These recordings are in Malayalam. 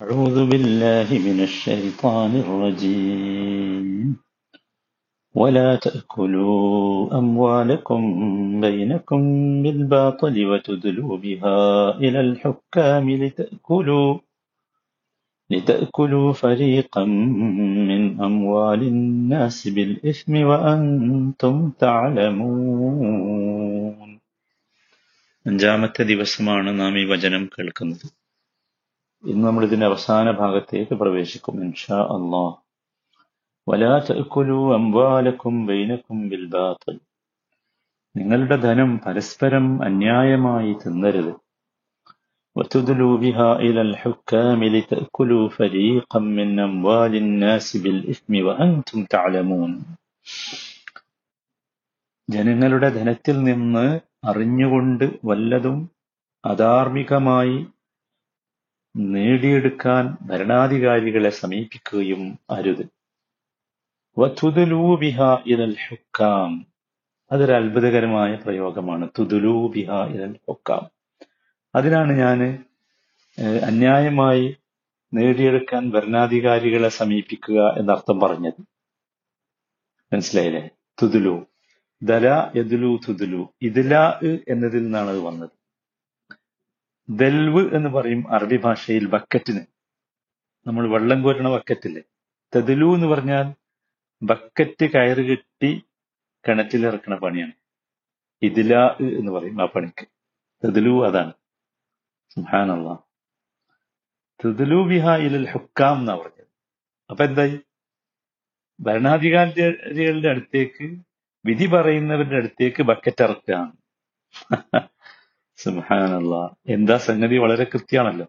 أعوذ بالله من الشيطان الرجيم ولا تأكلوا أموالكم بينكم بالباطل وتدلوا بها إلى الحكام لتأكلوا لتأكلوا فريقا من أموال الناس بالإثم وأنتم تعلمون അഞ്ചാമത്തെ ദിവസമാണ് നാം ഈ വചനം കേൾക്കുന്നത് ഇന്ന് നമ്മൾ ഇതിന്റെ അവസാന ഭാഗത്തേക്ക് പ്രവേശിക്കും ഇൻഷാ അള്ളാഹ് വലാ തഅക്കുലു അംവാലക്കും ബൈനക്കും ബിൽ ബാത്തിൽ നിങ്ങളുടെ ധനം പരസ്പരം അന്യായമായി തിന്നരുത് وتدلوا بها إلى الحكام لتأكلوا فريقا من أموال الناس بالإثم وأنتم تعلمون ജനങ്ങളുടെ ധനത്തിൽ നിന്ന് അറിഞ്ഞുകൊണ്ട് വല്ലതും അധാർമികമായി നേടിയെടുക്കാൻ ഭരണാധികാരികളെ സമീപിക്കുകയും അരുത്. വതുദുലൂ ഇതൽ ഹുക്കാം. അതൊരു അത്ഭുതകരമായ പ്രയോഗമാണ്. തുദുലൂ ബിഹ ഇലൽ ഹുക്കാം. അതിനാണ് ഞാൻ അന്യായമായി നേടിയെടുക്കാൻ ഭരണാധികാരികളെ സമീപിക്കുക എന്നർത്ഥം പറഞ്ഞത്. മനസ്സിലായില്ലേ? തുതുലു. ദല യദുലു തുദുലു ഇതില എന്നതിൽ നിന്നാണ് അത് വന്നത്. ദൽവ് എന്ന് പറയും അറബി ഭാഷയിൽ ബക്കറ്റിന്. നമ്മൾ വെള്ളം കോരണ ബക്കറ്റില്ലേ? തെതിലു എന്ന് പറഞ്ഞാൽ ബക്കറ്റ് കയറ് കെട്ടി കിണറ്റിലിറക്കണ പണിയാണ്. ഇതില എന്ന് പറയും ആ പണിക്ക്. തെതിലു അതാണ്. സുഹാനുള്ള തെതിലു ബിഹ ഇലൽ ഹുക്കാം എന്നാ പറഞ്ഞത്. അപ്പൊ എന്തായി? ഭരണാധികാരികളുടെ അടുത്തേക്ക് വിധി പറയുന്നവരുടെ അടുത്തേക്ക് ബക്കറ്റ് ഇറക്കുകയാണ് സുഹാനല്ല എന്താ സംഗതി? വളരെ കൃത്യമാണല്ലോ.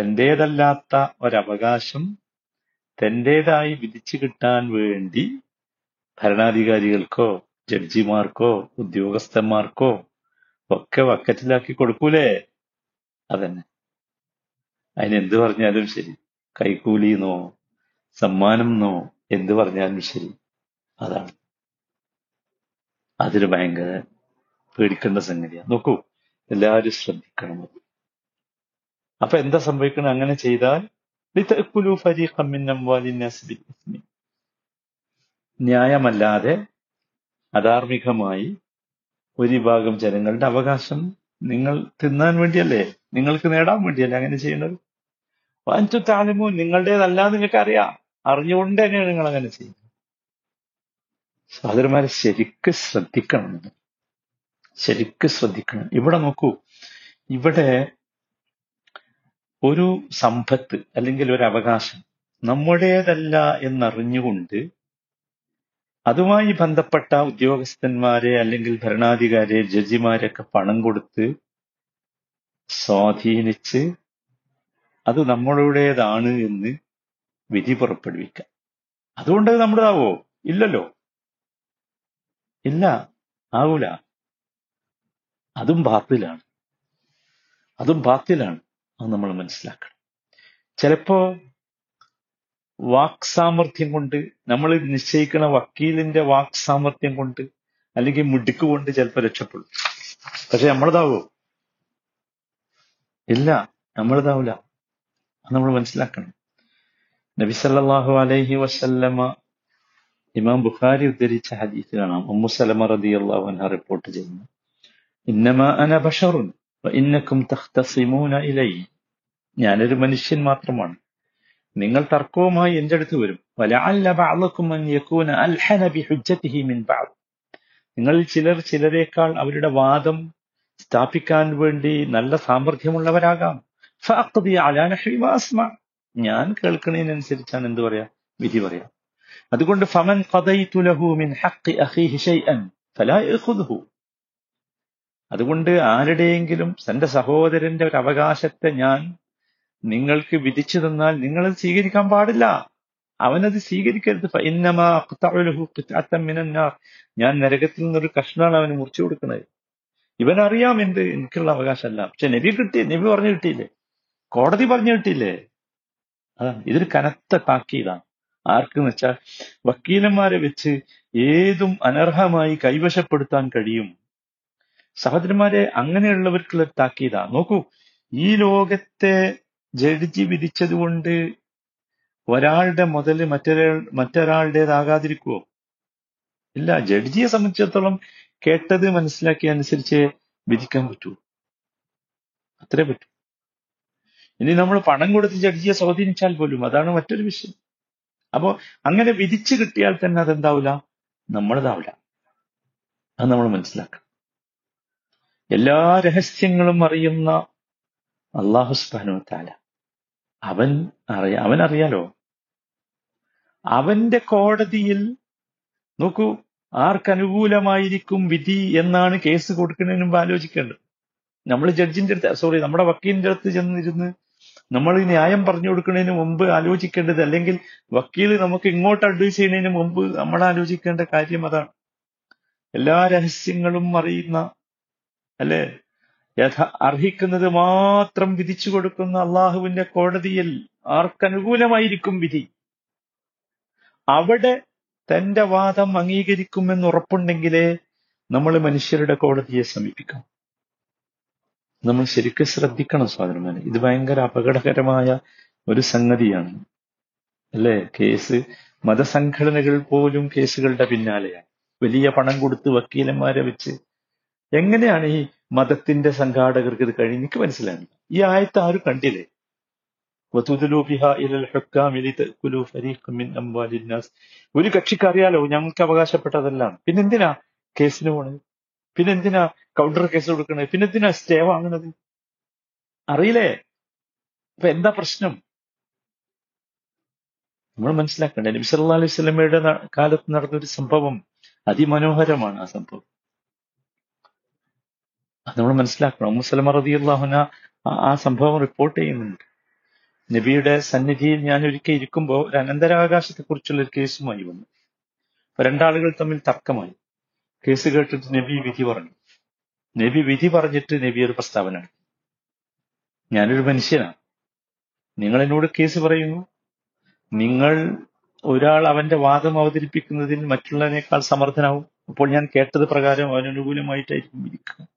തന്റേതല്ലാത്ത ഒരവകാശം തന്റേതായി വിധിച്ചു കിട്ടാൻ വേണ്ടി ഭരണാധികാരികൾക്കോ ജഡ്ജിമാർക്കോ ഉദ്യോഗസ്ഥന്മാർക്കോ ഒക്കെ വക്കറ്റിലാക്കി കൊടുക്കൂലേ? അതന്നെ. അതിനെന്ത് പറഞ്ഞാലും ശരി. കൈക്കൂലി എന്നോ സമ്മാനം എന്നോ എന്ത് പറഞ്ഞാലും ശരി. അതാണ്. അതൊരു ഭയങ്കര പേടിക്കേണ്ട സംഗതിയാണ്. നോക്കൂ എല്ലാവരും ശ്രദ്ധിക്കണം. അപ്പൊ എന്താ സംഭവിക്കണം? അങ്ങനെ ചെയ്താൽ ന്യായമല്ലാതെ അധാർമികമായി ഒരു വിഭാഗം ജനങ്ങളുടെ അവകാശം നിങ്ങൾ തിന്നാൻ വേണ്ടിയല്ലേ? നിങ്ങൾക്ക് നേടാൻ വേണ്ടിയല്ലേ അങ്ങനെ ചെയ്യുന്നത് വാഞ്ചു താലമോ നിങ്ങളുടേതല്ല നിങ്ങൾക്ക് അറിയാം അറിഞ്ഞുകൊണ്ട് തന്നെയാണ് നിങ്ങൾ അങ്ങനെ ചെയ്യുന്നത്. സഹോദരന്മാരെ ശരിക്ക് ശ്രദ്ധിക്കണം. ശരിക്ക് ശ്രദ്ധിക്കണം. ഇവിടെ നോക്കൂ. ഇവിടെ ഒരു സമ്പത്ത് അല്ലെങ്കിൽ ഒരു അവകാശം നമ്മുടേതല്ല എന്നറിഞ്ഞുകൊണ്ട് അതുമായി ബന്ധപ്പെട്ട ഉദ്യോഗസ്ഥന്മാരെ അല്ലെങ്കിൽ ഭരണാധികാരെ ജഡ്ജിമാരെയൊക്കെ പണം കൊടുത്ത് സ്വാധീനിച്ച് അത് നമ്മളുടേതാണ് എന്ന് വിധി പുറപ്പെടുവിക്കാം. അതുകൊണ്ട് അത് നമ്മുടേതാവോ? ഇല്ലല്ലോ. ഇല്ല. ആവൂല. അതും ബാത്തിലാണ്. അതും ബാത്തിലാണ്. അത് നമ്മൾ മനസ്സിലാക്കണം. ചിലപ്പോ വാക് സാമർഥ്യം കൊണ്ട് നമ്മൾ നിശ്ചയിക്കുന്ന വക്കീലിന്റെ വാക് സാമർഥ്യം കൊണ്ട് അല്ലെങ്കിൽ മുടുക്ക് കൊണ്ട് ചിലപ്പോ രക്ഷപ്പെടും. പക്ഷെ നമ്മളതാവോ? ഇല്ല നമ്മളതാവില്ല. അത് നമ്മൾ മനസ്സിലാക്കണം. നബി സല്ലാഹു അലൈഹി വസല്ലമ ഇമാം ബുഖാരി ഉദ്ധരിച്ച ഹദീസ് കാണാം ഉമ്മു സലമ റളിയല്ലാഹു അൻഹ റിപ്പോർട്ട് ചെയ്യുന്നു ഇന്നമാ അന ബഷറുൻ ഇന്നക്കും തഖ്തസിമൂന ഇലൈ. ഞാനൊരു മനുഷ്യൻ മാത്രമാണ്. നിങ്ങൾ തർക്കവുമായി എന്റെ അടുത്ത് വരും. മിൻ നിങ്ങൾ ചിലർ ചിലരേക്കാൾ അവരുടെ വാദം സ്ഥാപിക്കാൻ വേണ്ടി നല്ല സാമർഥ്യമുള്ളവരാകാം. ഞാൻ കേൾക്കുന്നതിനനുസരിച്ചാണ് എന്ത് പറയാ? വിധി പറയാ. അതുകൊണ്ട് ഫമൻ അതുകൊണ്ട് ആരുടെയെങ്കിലും തന്റെ സഹോദരന്റെ ഒരു അവകാശത്തെ ഞാൻ നിങ്ങൾക്ക് വിധിച്ചു തന്നാൽ നിങ്ങളത് സ്വീകരിക്കാൻ പാടില്ല. അവനത് സ്വീകരിക്കരുത്. മിനൻ ഞാൻ നരകത്തിൽ നിന്നൊരു കഷ്ണാണ് അവന് മുറിച്ചു കൊടുക്കുന്നത്. ഇവനറിയാം എന്ത്? എനിക്കുള്ള അവകാശമല്ല. പക്ഷെ നബി കിട്ടി നബി പറഞ്ഞു കിട്ടിയില്ലേ? കോടതി പറഞ്ഞു കിട്ടിയില്ലേ? അതാണ്. ഇതൊരു കനത്ത താക്കീതാണ്. ആർക്കെന്ന് വെച്ചാൽ വക്കീലന്മാരെ വെച്ച് ഏതും അനർഹമായി കൈവശപ്പെടുത്താൻ കഴിയും. സഹോദരന്മാരെ അങ്ങനെയുള്ളവർക്കുള്ള ഒരു താക്കീതാ നോക്കൂ ഈ ലോകത്തെ ജഡ്ജി വിധിച്ചതുകൊണ്ട് ഒരാളുടെ മുതൽ മറ്റൊരാൾ മറ്റൊരാളുടേതാകാതിരിക്കുവോ? ഇല്ല ജഡ്ജിയെ സംബന്ധിച്ചിടത്തോളം കേട്ടത് മനസ്സിലാക്കിയ അനുസരിച്ച് വിധിക്കാൻ പറ്റൂ. അത്രേ പറ്റൂ. ഇനി നമ്മൾ പണം കൊടുത്ത് ജഡ്ജിയെ സ്വാധീനിച്ചാൽ പോലും അതാണ് മറ്റൊരു വിഷയം. അപ്പോ അങ്ങനെ വിധിച്ചു കിട്ടിയാൽ തന്നെ അതെന്താവില്ല നമ്മളതാവില്ല അത് നമ്മൾ മനസ്സിലാക്കണം. എല്ലാ രഹസ്യങ്ങളും അറിയുന്ന അള്ളാഹു സുബ്ഹാനഹു താല അവൻ അറിയ അവൻ അറിയാലോ? അവന്റെ കോടതിയിൽ നോക്കൂ ആർക്കനുകൂലമായിരിക്കും വിധി എന്നാണ് കേസ് കൊടുക്കുന്നതിന് മുമ്പ് ആലോചിക്കേണ്ടത്. നമ്മൾ ജഡ്ജിന്റെ അടുത്ത് സോറി നമ്മുടെ വക്കീലിന്റെ അടുത്ത് ചെന്നിരുന്ന് നമ്മൾ ന്യായം പറഞ്ഞു കൊടുക്കുന്നതിന് മുമ്പ് ആലോചിക്കേണ്ടത് അല്ലെങ്കിൽ വക്കീൽ നമുക്ക് ഇങ്ങോട്ട് അഡ്വൈസ് ചെയ്യുന്നതിന് മുമ്പ് നമ്മൾ ആലോചിക്കേണ്ട കാര്യം അതാണ്. എല്ലാ രഹസ്യങ്ങളും അറിയുന്ന അല്ലെ? യഥ അർഹിക്കുന്നത് മാത്രം വിധിച്ചു കൊടുക്കുന്ന അള്ളാഹുവിന്റെ കോടതിയിൽ ആർക്കനുകൂലമായിരിക്കും വിധി. അവിടെ തന്റെ വാദം അംഗീകരിക്കുമെന്ന് ഉറപ്പുണ്ടെങ്കിലേ നമ്മൾ മനുഷ്യരുടെ കോടതിയെ സമീപിക്കാം. നമ്മൾ ശരിക്കും ശ്രദ്ധിക്കണം സ്വാതന്ത്ര്യമാനെ. ഇത് ഭയങ്കര അപകടകരമായ ഒരു സംഗതിയാണ്. അല്ലേ? കേസ് മതസംഘടനകൾ പോലും കേസുകളുടെ പിന്നാലെയാണ്. വലിയ പണം കൊടുത്ത് വക്കീലന്മാരെ വെച്ച് എങ്ങനെയാണ് ഈ മതത്തിന്റെ സംഘാടകർക്ക് ഇത് കഴിഞ്ഞ് എനിക്ക് മനസ്സിലാകുന്നത് ഈ ആയത്ത് ആരും കണ്ടില്ലേ? ഒരു കക്ഷിക്ക് അറിയാലോ ഞങ്ങൾക്ക് അവകാശപ്പെട്ടതെല്ലാം. പിന്നെന്തിനാ കേസിന് പോണത്? പിന്നെന്തിനാ കൗണ്ടർ കേസ് കൊടുക്കണത്? പിന്നെന്തിനാ സ്റ്റേ വാങ്ങണത്? അറിയില്ലേ? അപ്പൊ എന്താ പ്രശ്നം? നമ്മൾ മനസ്സിലാക്കണ്ടേ നബിസ് അലൈഹി സ്വലമയുടെ കാലത്ത് നടന്നൊരു സംഭവം അതിമനോഹരമാണ് ആ സംഭവം. അത് നമ്മൾ മനസ്സിലാക്കണം. മുസലമ റളിയല്ലാഹുന ആ സംഭവം റിപ്പോർട്ട് ചെയ്യുന്നുണ്ട്. നബിയുടെ സന്നിധിയിൽ ഞാൻ ഒരിക്കൽ ഇരിക്കുമ്പോൾ ഒരു അനന്തരാവകാശത്തെ കുറിച്ചുള്ള ഒരു കേസുമായി വന്നു. രണ്ടാളുകൾ തമ്മിൽ തർക്കമായി. കേസ് കേട്ടിട്ട് നബി വിധി പറഞ്ഞു. നബി വിധി പറഞ്ഞിട്ട് നബി ഒരു പ്രസ്താവന. ഞാനൊരു മനുഷ്യനാണ്. നിങ്ങൾ എന്നോട് കേസ് പറയുന്നു. നിങ്ങൾ ഒരാൾ അവന്റെ വാദം അവതരിപ്പിക്കുന്നതിൽ മറ്റുള്ളതിനേക്കാൾ സമർത്ഥനാവും. അപ്പോൾ ഞാൻ കേട്ടത് പ്രകാരം അവനനുകൂലമായിട്ടായിരിക്കും വിധിക്കുക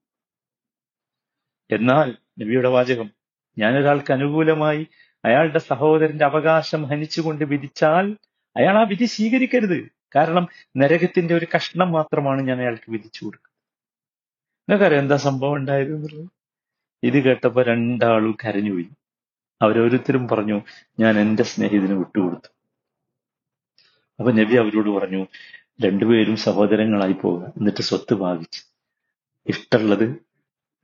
എന്നാൽ നബിയുടെ വാചകം ഞാനൊരാൾക്ക് അനുകൂലമായി അയാളുടെ സഹോദരന്റെ അവകാശം ഹനിച്ചുകൊണ്ട് വിധിച്ചാൽ അയാൾ ആ വിധി സ്വീകരിക്കരുത്. കാരണം നരകത്തിന്റെ ഒരു കഷ്ണം മാത്രമാണ് ഞാൻ അയാൾക്ക് വിധിച്ചു കൊടുക്കുന്നത്. നിങ്ങൾക്കറിയാം എന്താ സംഭവം ഉണ്ടായത് എന്നുള്ളത്? ഇത് കേട്ടപ്പോ രണ്ടാളും കരഞ്ഞു പോയി. അവരോരുത്തരും പറഞ്ഞു ഞാൻ എന്റെ സ്നേഹിതന് വിട്ടുകൊടുത്തു. അപ്പൊ നബി അവരോട് പറഞ്ഞു രണ്ടുപേരും സഹോദരങ്ങളായി പോവുക. എന്നിട്ട് സ്വത്ത് ഭാഗിച്ച് ഇഷ്ടമുള്ളത്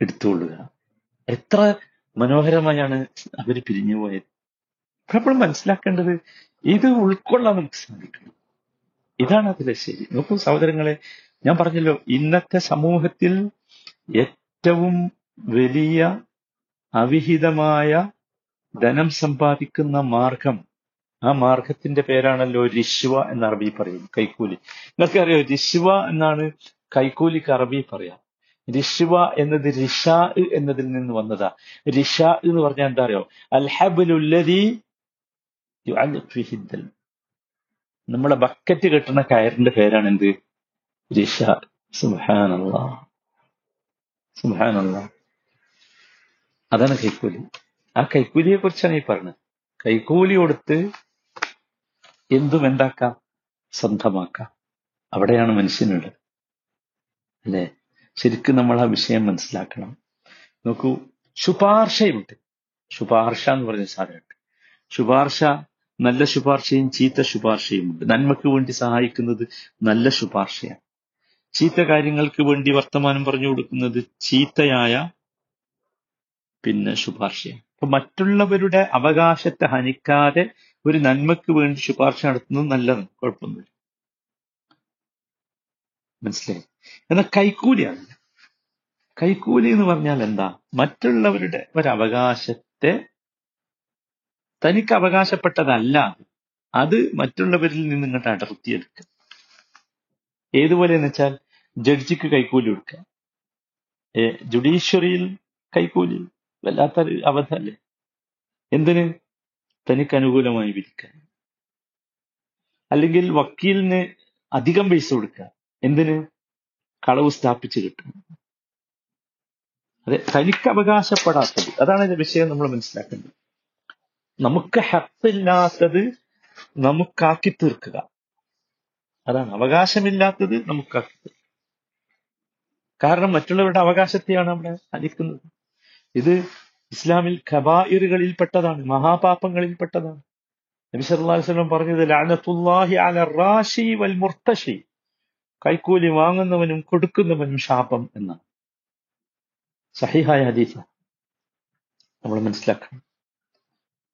എടുത്തുകൊള്ളുക. എത്ര മനോഹരമായാണ് അവർ പിരിഞ്ഞു പോയത്. അപ്പോൾ മനസ്സിലാക്കേണ്ടത് ഇത് ഉൾക്കൊള്ളാൻ നമുക്ക് സാധിക്കണം. ഇതാണ് അതിലെ ശരി. നോക്കൂ സഹോദരങ്ങളെ ഞാൻ പറഞ്ഞല്ലോ ഇന്നത്തെ സമൂഹത്തിൽ ഏറ്റവും വലിയ അവിഹിതമായ ധനം സമ്പാദിക്കുന്ന മാർഗം ആ മാർഗത്തിന്റെ പേരാണല്ലോ രിശ്വ എന്ന് അറബി പറയും കൈക്കൂലി. നിങ്ങൾക്കറിയോ രിശ്വ എന്നാണ് കൈക്കൂലിക്ക് അറബി പറയാം. രിശ്വ എന്നത് റിഷാ എന്നതിൽ നിന്ന് വന്നതാ. റിഷാ എന്ന് പറഞ്ഞാൽ എന്താ അറിയോ? അൽഹബുലുല്ലതി നമ്മളെ ബക്കറ്റ് കെട്ടുന്ന കയറിന്റെ പേരാണ് എന്ത്? റിഷ സുബാനല്ല സുബാനല്ല അതാണ് കൈക്കൂലി. ആ കൈക്കൂലിയെ കുറിച്ചാണ് ഈ പറഞ്ഞത്. കൈക്കൂലി കൊടുത്ത് എന്തും എന്താക്കാം? സ്വന്തമാക്കാം. അവിടെയാണ് മനുഷ്യനുള്ളത്. അല്ലെ? ശരിക്കും നമ്മൾ ആ വിഷയം മനസ്സിലാക്കണം. നോക്കൂ ശുപാർശയുണ്ട്. ശുപാർശ എന്ന് പറഞ്ഞ സാധനമുണ്ട്. ശുപാർശ നല്ല ശുപാർശയും ചീത്ത ശുപാർശയും ഉണ്ട്. നന്മയ്ക്ക് വേണ്ടി സഹായിക്കുന്നത് നല്ല ശുപാർശയാണ്. ചീത്ത കാര്യങ്ങൾക്ക് വേണ്ടി വർത്തമാനം പറഞ്ഞു കൊടുക്കുന്നത് ചീത്തയായ പിന്നെ ശുപാർശയാണ്. അപ്പൊ മറ്റുള്ളവരുടെ അവകാശത്തെ ഹനിക്കാതെ ഒരു നന്മയ്ക്ക് വേണ്ടി ശുപാർശ നടത്തുന്നത് നല്ലതാണ്. കുഴപ്പമൊന്നുമില്ല. മനസ്സിലായി? എന്നാൽ കൈക്കൂലിയാണ്. കൈക്കൂലി എന്ന് പറഞ്ഞാൽ എന്താ? മറ്റുള്ളവരുടെ ഒരവകാശത്തെ തനിക്ക് അവകാശപ്പെട്ടതല്ല. അത് മറ്റുള്ളവരിൽ നിന്ന് ഇങ്ങോട്ട് അടർത്തിയെടുക്കുക. ഏതുപോലെ എന്ന് വെച്ചാൽ ജഡ്ജിക്ക് കൈക്കൂലി കൊടുക്കുക. ജുഡീഷ്യറിയിൽ കൈക്കൂലി വല്ലാത്തൊരു അബദ്ധമല്ലേ എന്തിന്? തനിക്ക് അനുകൂലമായി വിധിക്കാൻ അല്ലെങ്കിൽ വക്കീലിന് അധികം പൈസ കൊടുക്കുക. എന്തിന്? കളവ് സ്ഥാപിച്ചു കിട്ടും. അതെ തനിക്ക് അവകാശപ്പെടാത്തത് അതാണ് ഇതിന്റെ വിഷയം നമ്മൾ മനസ്സിലാക്കേണ്ടത്. നമുക്ക് ഹത്തില്ലാത്തത് നമുക്കാക്കി തീർക്കുക. അതാണ്. അവകാശമില്ലാത്തത് നമുക്കാക്കി തീർക്കുക. കാരണം മറ്റുള്ളവരുടെ അവകാശത്തെയാണ് അവിടെ ഹനിക്കുന്നത്. ഇത് ഇസ്ലാമിൽ ഖബായിറുകളിൽപ്പെട്ടതാണ് മഹാപാപങ്ങളിൽപ്പെട്ടതാണ്. നബി സല്ലല്ലാഹു അലൈഹി വസല്ലം പറഞ്ഞത് ലാനത്തുല്ലാഹി അല റാശി വൽ മുർത്തശി. കൈക്കൂലി വാങ്ങുന്നവനും കൊടുക്കുന്നവനും ശാപം എന്നാണ്. സഹിഹായ ഹദീസ. നമ്മൾ മനസ്സിലാക്കണം.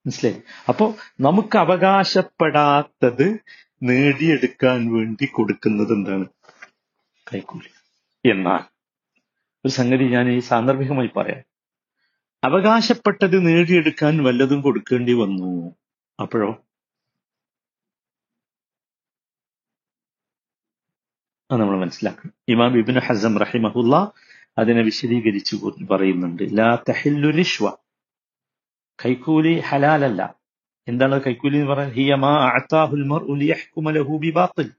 മനസ്സിലായി? അപ്പോ നമുക്ക് അവകാശപ്പെടാത്തത് നേടിയെടുക്കാൻ വേണ്ടി കൊടുക്കുന്നത് എന്താണ്? കൈക്കൂലി. എന്നാൽ ഒരു സംഗതി ഞാൻ ഈ സാന്ദർഭികമായി പറയാം. അവകാശപ്പെട്ടത് നേടിയെടുക്കാൻ വല്ലതും കൊടുക്കേണ്ടി വന്നു. അപ്പോഴോ? അത് നമ്മൾ മനസ്സിലാക്കണം. ഇമാം ഇബിൻ ഹസം റഹിമഹുല്ല അതിനെ വിശദീകരിച്ചു പറയുന്നുണ്ട്. ലാ തഹില്ലു റിഷ്വ കൈക്കൂലി ഹലാലല്ല. എന്താണ് കൈക്കൂലി എന്ന് പറയാൻ ഹിയ മാ അഅതാഹുൽ മർഉ ലിയഹ്കുമ ലഹു ബിബാത്തിൽ.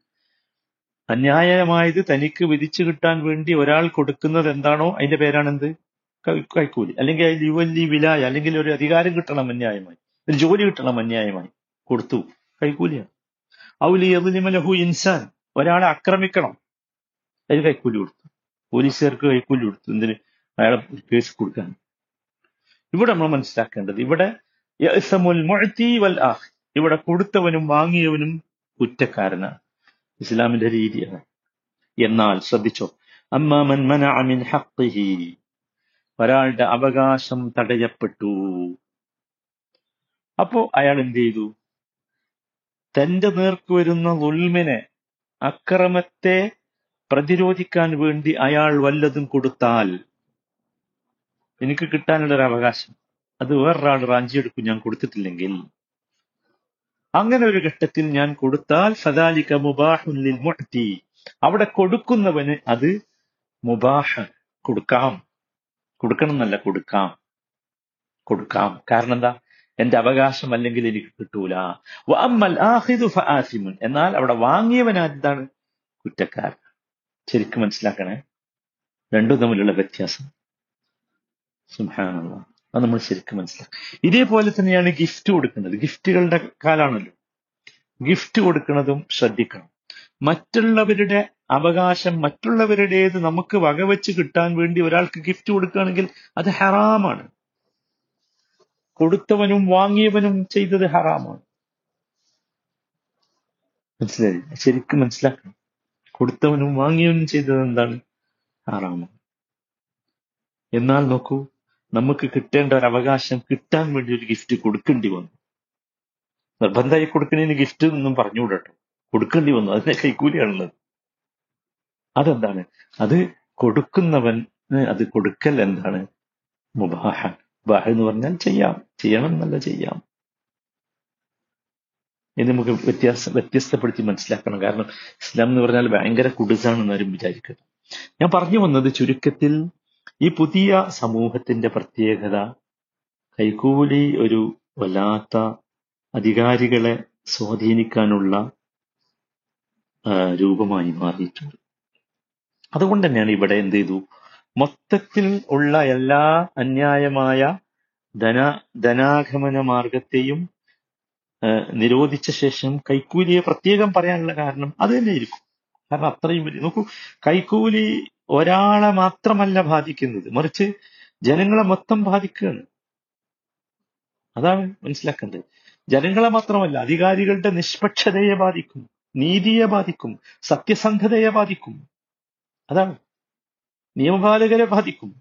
അന്യായമായത് തനിക്ക് വിധിച്ചു കിട്ടാൻ വേണ്ടി ഒരാൾ കൊടുക്കുന്നത് എന്താണോ അതിന്റെ പേരാണെന്ത്? കൈക്കൂലി. അല്ലെങ്കിൽ അതിൽ യുവല്ലി വിലായ അല്ലെങ്കിൽ ഒരു അധികാരം കിട്ടണം അന്യായമായി. ഒരു ജോലി കിട്ടണം അന്യായമായി കൊടുത്തു. കൈക്കൂലിയാണ്. ഔലി ലഹു ഇൻസാൻ. ഒരാളെ ആക്രമിക്കണം. അതിന് കൈക്കൂലി കൊടുത്തു. പോലീസുകാർക്ക് കൈക്കൂലി കൊടുത്തു. എന്തിന്? അയാളെ കേസ് കൊടുക്കാൻ. ഇവിടെ നമ്മൾ മനസ്സിലാക്കേണ്ടത് ഇവിടെ ഇവിടെ കൊടുത്തവനും വാങ്ങിയവനും കുറ്റക്കാരനാണ്. ഇസ്ലാമിന്റെ രീതിയാണ്. എന്നാൽ ശ്രദ്ധിച്ചോ. അമ്മാമൻ അമിൻ ഹഖിഹി ഒരാളുടെ അവകാശം തടയപ്പെട്ടു. അപ്പോ അയാൾ എന്ത് ചെയ്തു? തന്റെ നേർക്ക് വരുന്ന ഉൽമിനെ അക്രമത്തെ പ്രതിരോധിക്കാൻ വേണ്ടി അയാൾ വല്ലതും കൊടുത്താൽ എനിക്ക് കിട്ടാനുള്ള ഒരു അവകാശം അത് വേറൊരാൾ റാഞ്ചിയെടുക്കും ഞാൻ കൊടുത്തിട്ടില്ലെങ്കിൽ. അങ്ങനെ ഒരു ഘട്ടത്തിൽ ഞാൻ കൊടുത്താൽ ഫദാലിക മുബാഹുൻ ലിൽ മുഅ്തി അവിടെ കൊടുക്കുന്നവന് അത് മുബാഹ കൊടുക്കാം. കൊടുക്കണം എന്നല്ല കൊടുക്കാം. കൊടുക്കാം. കാരണം എന്താ? എന്റെ അവകാശം അല്ലെങ്കിൽ എനിക്ക് കിട്ടൂല. ഫആസിമുൻ. എന്നാൽ അവിടെ വാങ്ങിയവൻ എന്താണ് കുറ്റക്കാരൻ. ശരിക്കും മനസ്സിലാക്കണേ. രണ്ടും തമ്മിലുള്ള വ്യത്യാസം. സുഹാനുള്ള അത് നമ്മൾ ശരിക്കും മനസ്സിലാക്കും ഇതേപോലെ തന്നെയാണ് ഗിഫ്റ്റ് കൊടുക്കുന്നത്. ഗിഫ്റ്റുകളുടെ കാലാണല്ലോ. ഗിഫ്റ്റ് കൊടുക്കുന്നതും ശ്രദ്ധിക്കണം. മറ്റുള്ളവരുടെ അവകാശം മറ്റുള്ളവരുടേത് നമുക്ക് വകവെച്ച് കിട്ടാൻ വേണ്ടി ഒരാൾക്ക് ഗിഫ്റ്റ് കൊടുക്കുകയാണെങ്കിൽ അത് ഹറാമാണ്. കൊടുത്തവനും വാങ്ങിയവനും ചെയ്തത് ഹറാമാണ്. മനസ്സിലായി? ശരിക്കും മനസ്സിലാക്കണം. കൊടുത്തവനും വാങ്ങിയവനും ചെയ്തത് എന്താണ്? ഹറാമാണ്. എന്നാൽ നോക്കൂ നമുക്ക് കിട്ടേണ്ട ഒരു അവകാശം കിട്ടാൻ വേണ്ടി ഒരു ഗിഫ്റ്റ് കൊടുക്കേണ്ടി വന്നു. നിർബന്ധമായി കൊടുക്കുന്നതിന് ഗിഫ്റ്റ് പറഞ്ഞു പറഞ്ഞുകൂടട്ടോ കൊടുക്കേണ്ടി വന്നു. അതിന്റെ കൈക്കൂലിയാണുള്ളത് അതെന്താണ്? അത് കൊടുക്കുന്നവൻ അത് കൊടുക്കൽ എന്താണ്? മുബാഹ. മുബാഹ എന്ന് പറഞ്ഞാൽ ചെയ്യാം. ചെയ്യണം എന്നല്ല ചെയ്യാം. ഇത് നമുക്ക് വ്യത്യാസ വ്യത്യസ്തപ്പെടുത്തി മനസ്സിലാക്കണം. കാരണം ഇസ്ലാം എന്ന് പറഞ്ഞാൽ ഭയങ്കര കുടുസാണെന്ന് ആരും വിചാരിക്കരുത്. ഞാൻ പറഞ്ഞു വന്നത് ചുരുക്കത്തിൽ ഈ പുതിയ സമൂഹത്തിന്റെ പ്രത്യേകത കൈക്കൂലി ഒരു വല്ലാത്ത അധികാരികളെ സ്വാധീനിക്കാനുള്ള രൂപമായി മാറിയിട്ടുണ്ട്. അതുകൊണ്ട് തന്നെയാണ് ഇവിടെ എന്ത് ചെയ്തു? മൊത്തത്തിൽ ഉള്ള എല്ലാ അന്യായമായ ധന ധനാഗമന മാർഗത്തെയും നിരോധിച്ച ശേഷം കൈക്കൂലിയെ പ്രത്യേകം പറയാനുള്ള കാരണം അത് തന്നെയായിരിക്കും കാരണം അത്രയും വലിയ നോക്കൂ കൈക്കൂലി ഒരാളെ മാത്രമല്ല ബാധിക്കുന്നത്. മറിച്ച് ജനങ്ങളെ മൊത്തം ബാധിക്കുകയാണ്. അതാണ് മനസ്സിലാക്കേണ്ടത്. ജനങ്ങളെ മാത്രമല്ല അധികാരികളുടെ നിഷ്പക്ഷതയെ ബാധിക്കും നീതിയെ ബാധിക്കും സത്യസന്ധതയെ ബാധിക്കും. അതാണ്. നിയമപാലകരെ ബാധിക്കും.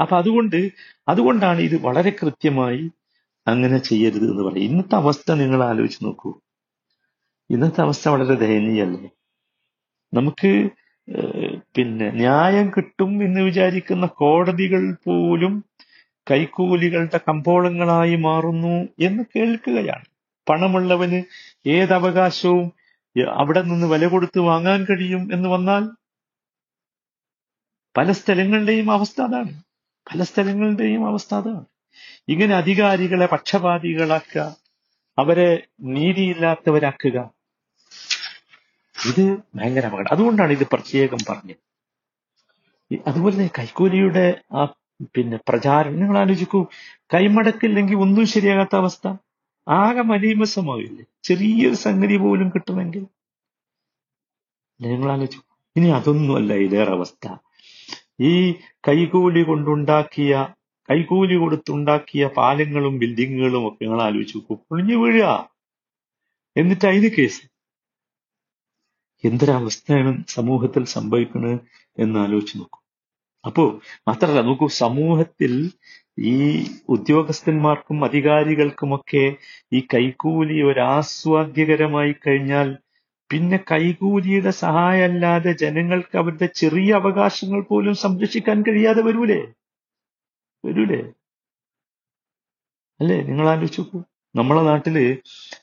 അപ്പൊ അതുകൊണ്ട് അതുകൊണ്ടാണ് ഇത് വളരെ കൃത്യമായി അങ്ങനെ ചെയ്യരുത് എന്ന് പറയും ഇന്നത്തെ അവസ്ഥ നിങ്ങൾ ആലോചിച്ച് നോക്കൂ. ഇന്നത്തെ അവസ്ഥ വളരെ ദയനീയല്ലേ? നമുക്ക് പിന്നെ ന്യായം കിട്ടും എന്ന് വിചാരിക്കുന്ന കോടതികൾ പോലും കൈക്കൂലികളുടെ കമ്പോളങ്ങളായി മാറുന്നു എന്ന് കേൾക്കുകയാണ്. പണമുള്ളവന് ഏതവകാശവും അവിടെ നിന്ന് വില കൊടുത്ത് വാങ്ങാൻ കഴിയും എന്ന് വന്നാൽ പല സ്ഥലങ്ങളുടെയും അവസ്ഥ അതാണ്. പല സ്ഥലങ്ങളുടെയും അവസ്ഥ അതാണ്. ഇങ്ങനെ അധികാരികളെ പക്ഷപാതികളാക്കുക അവരെ നീതിയില്ലാത്തവരാക്കുക ഇത് ഭയങ്കര അപകടം. അതുകൊണ്ടാണ് ഇത് പ്രത്യേകം പറഞ്ഞത്. അതുപോലെ തന്നെ കൈക്കൂലിയുടെ ആ പിന്നെ പ്രചാരണം നിങ്ങൾ ആലോചിക്കൂ. കൈമടക്കില്ലെങ്കിൽ ഒന്നും ശരിയാകാത്ത അവസ്ഥ. ആകെ മലീമസമാവില്ലേ? ചെറിയൊരു സംഗതി പോലും കിട്ടുമെങ്കിൽ നിങ്ങൾ ആലോചിക്കൂ. ഇനി അതൊന്നുമല്ല ഇതേറെ അവസ്ഥ. ഈ കൈകൂലി കൊണ്ടുണ്ടാക്കിയ കൈകൂലി കൊടുത്തുണ്ടാക്കിയ പാലങ്ങളും ബിൽഡിങ്ങുകളും ഒക്കെ നിങ്ങൾ ആലോചിച്ചു നോക്കും. പൊളിഞ്ഞു വീഴുക. എന്നിട്ട് അതിന് കേസ്. എന്തൊരവസ്ഥയാണ് സമൂഹത്തിൽ സംഭവിക്കുന്നത് എന്ന് ആലോചിച്ച് നോക്കും. അപ്പോ മാത്രല്ല നോക്കൂ സമൂഹത്തിൽ ഈ ഉദ്യോഗസ്ഥന്മാർക്കും അധികാരികൾക്കുമൊക്കെ ഈ കൈക്കൂലി ഒരാസ്വാദ്യകരമായി കഴിഞ്ഞാൽ പിന്നെ കൈകൂലിയുടെ സഹായമല്ലാതെ ജനങ്ങൾക്ക് അവരുടെ ചെറിയ അവകാശങ്ങൾ പോലും സംരക്ഷിക്കാൻ കഴിയാതെ വരൂലേ? വരൂലേ? അല്ലേ? നിങ്ങൾ ആലോചിച്ചു നമ്മളെ നാട്ടിൽ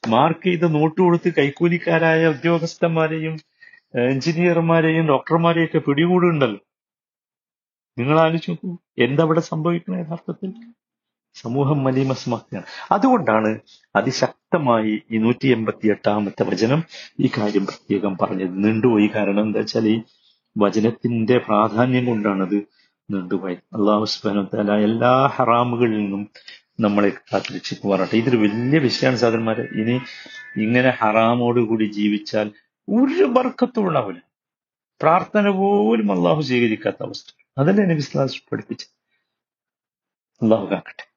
മാർക്ക് ചെയ്ത നോട്ട് കൊടുത്ത് കൈക്കൂലിക്കാരായ ഉദ്യോഗസ്ഥന്മാരെയും എഞ്ചിനീയർമാരെയും ഡോക്ടർമാരെയും ഒക്കെ പിടികൂടുണ്ടല്ലോ നിങ്ങൾ ആലോചിച്ച് നോക്കൂ. എന്താ ഇവിടെ സംഭവിക്കുന്നത് യഥാർത്ഥത്തിൽ? സമൂഹം മലീമസമാക്കുകയാണ് അതുകൊണ്ടാണ് അതിശക്തമായി ഈ നൂറ്റി എൺപത്തി എട്ടാമത്തെ വചനം ഈ കാര്യം പ്രത്യേകം പറഞ്ഞത്. നീണ്ടുപോയി കാരണം എന്താ വെച്ചാൽ ഈ വചനത്തിന്റെ പ്രാധാന്യം കൊണ്ടാണത് നീണ്ടുപോയി അള്ളാഹു സുബാന എല്ലാ ഹറാമുകളിൽ നിന്നും നമ്മളെ കാത്തിരിച്ചു കാത്തിരക്ഷിക്കുമാറാട്ടെ ഇതൊരു വലിയ വിഷയമാണ് സാധനന്മാരെ. ഇനി ഇങ്ങനെ ഹറാമോടുകൂടി ജീവിച്ചാൽ ഒരു ബർക്കത്തും പ്രാർത്ഥന പോലും അള്ളാഹു സ്വീകരിക്കാത്ത അവസ്ഥ. അതല്ലേ നബി സ്ലാസ് പഠിപ്പിച്ചത്? അള്ളാഹു കാക്കട്ടെ.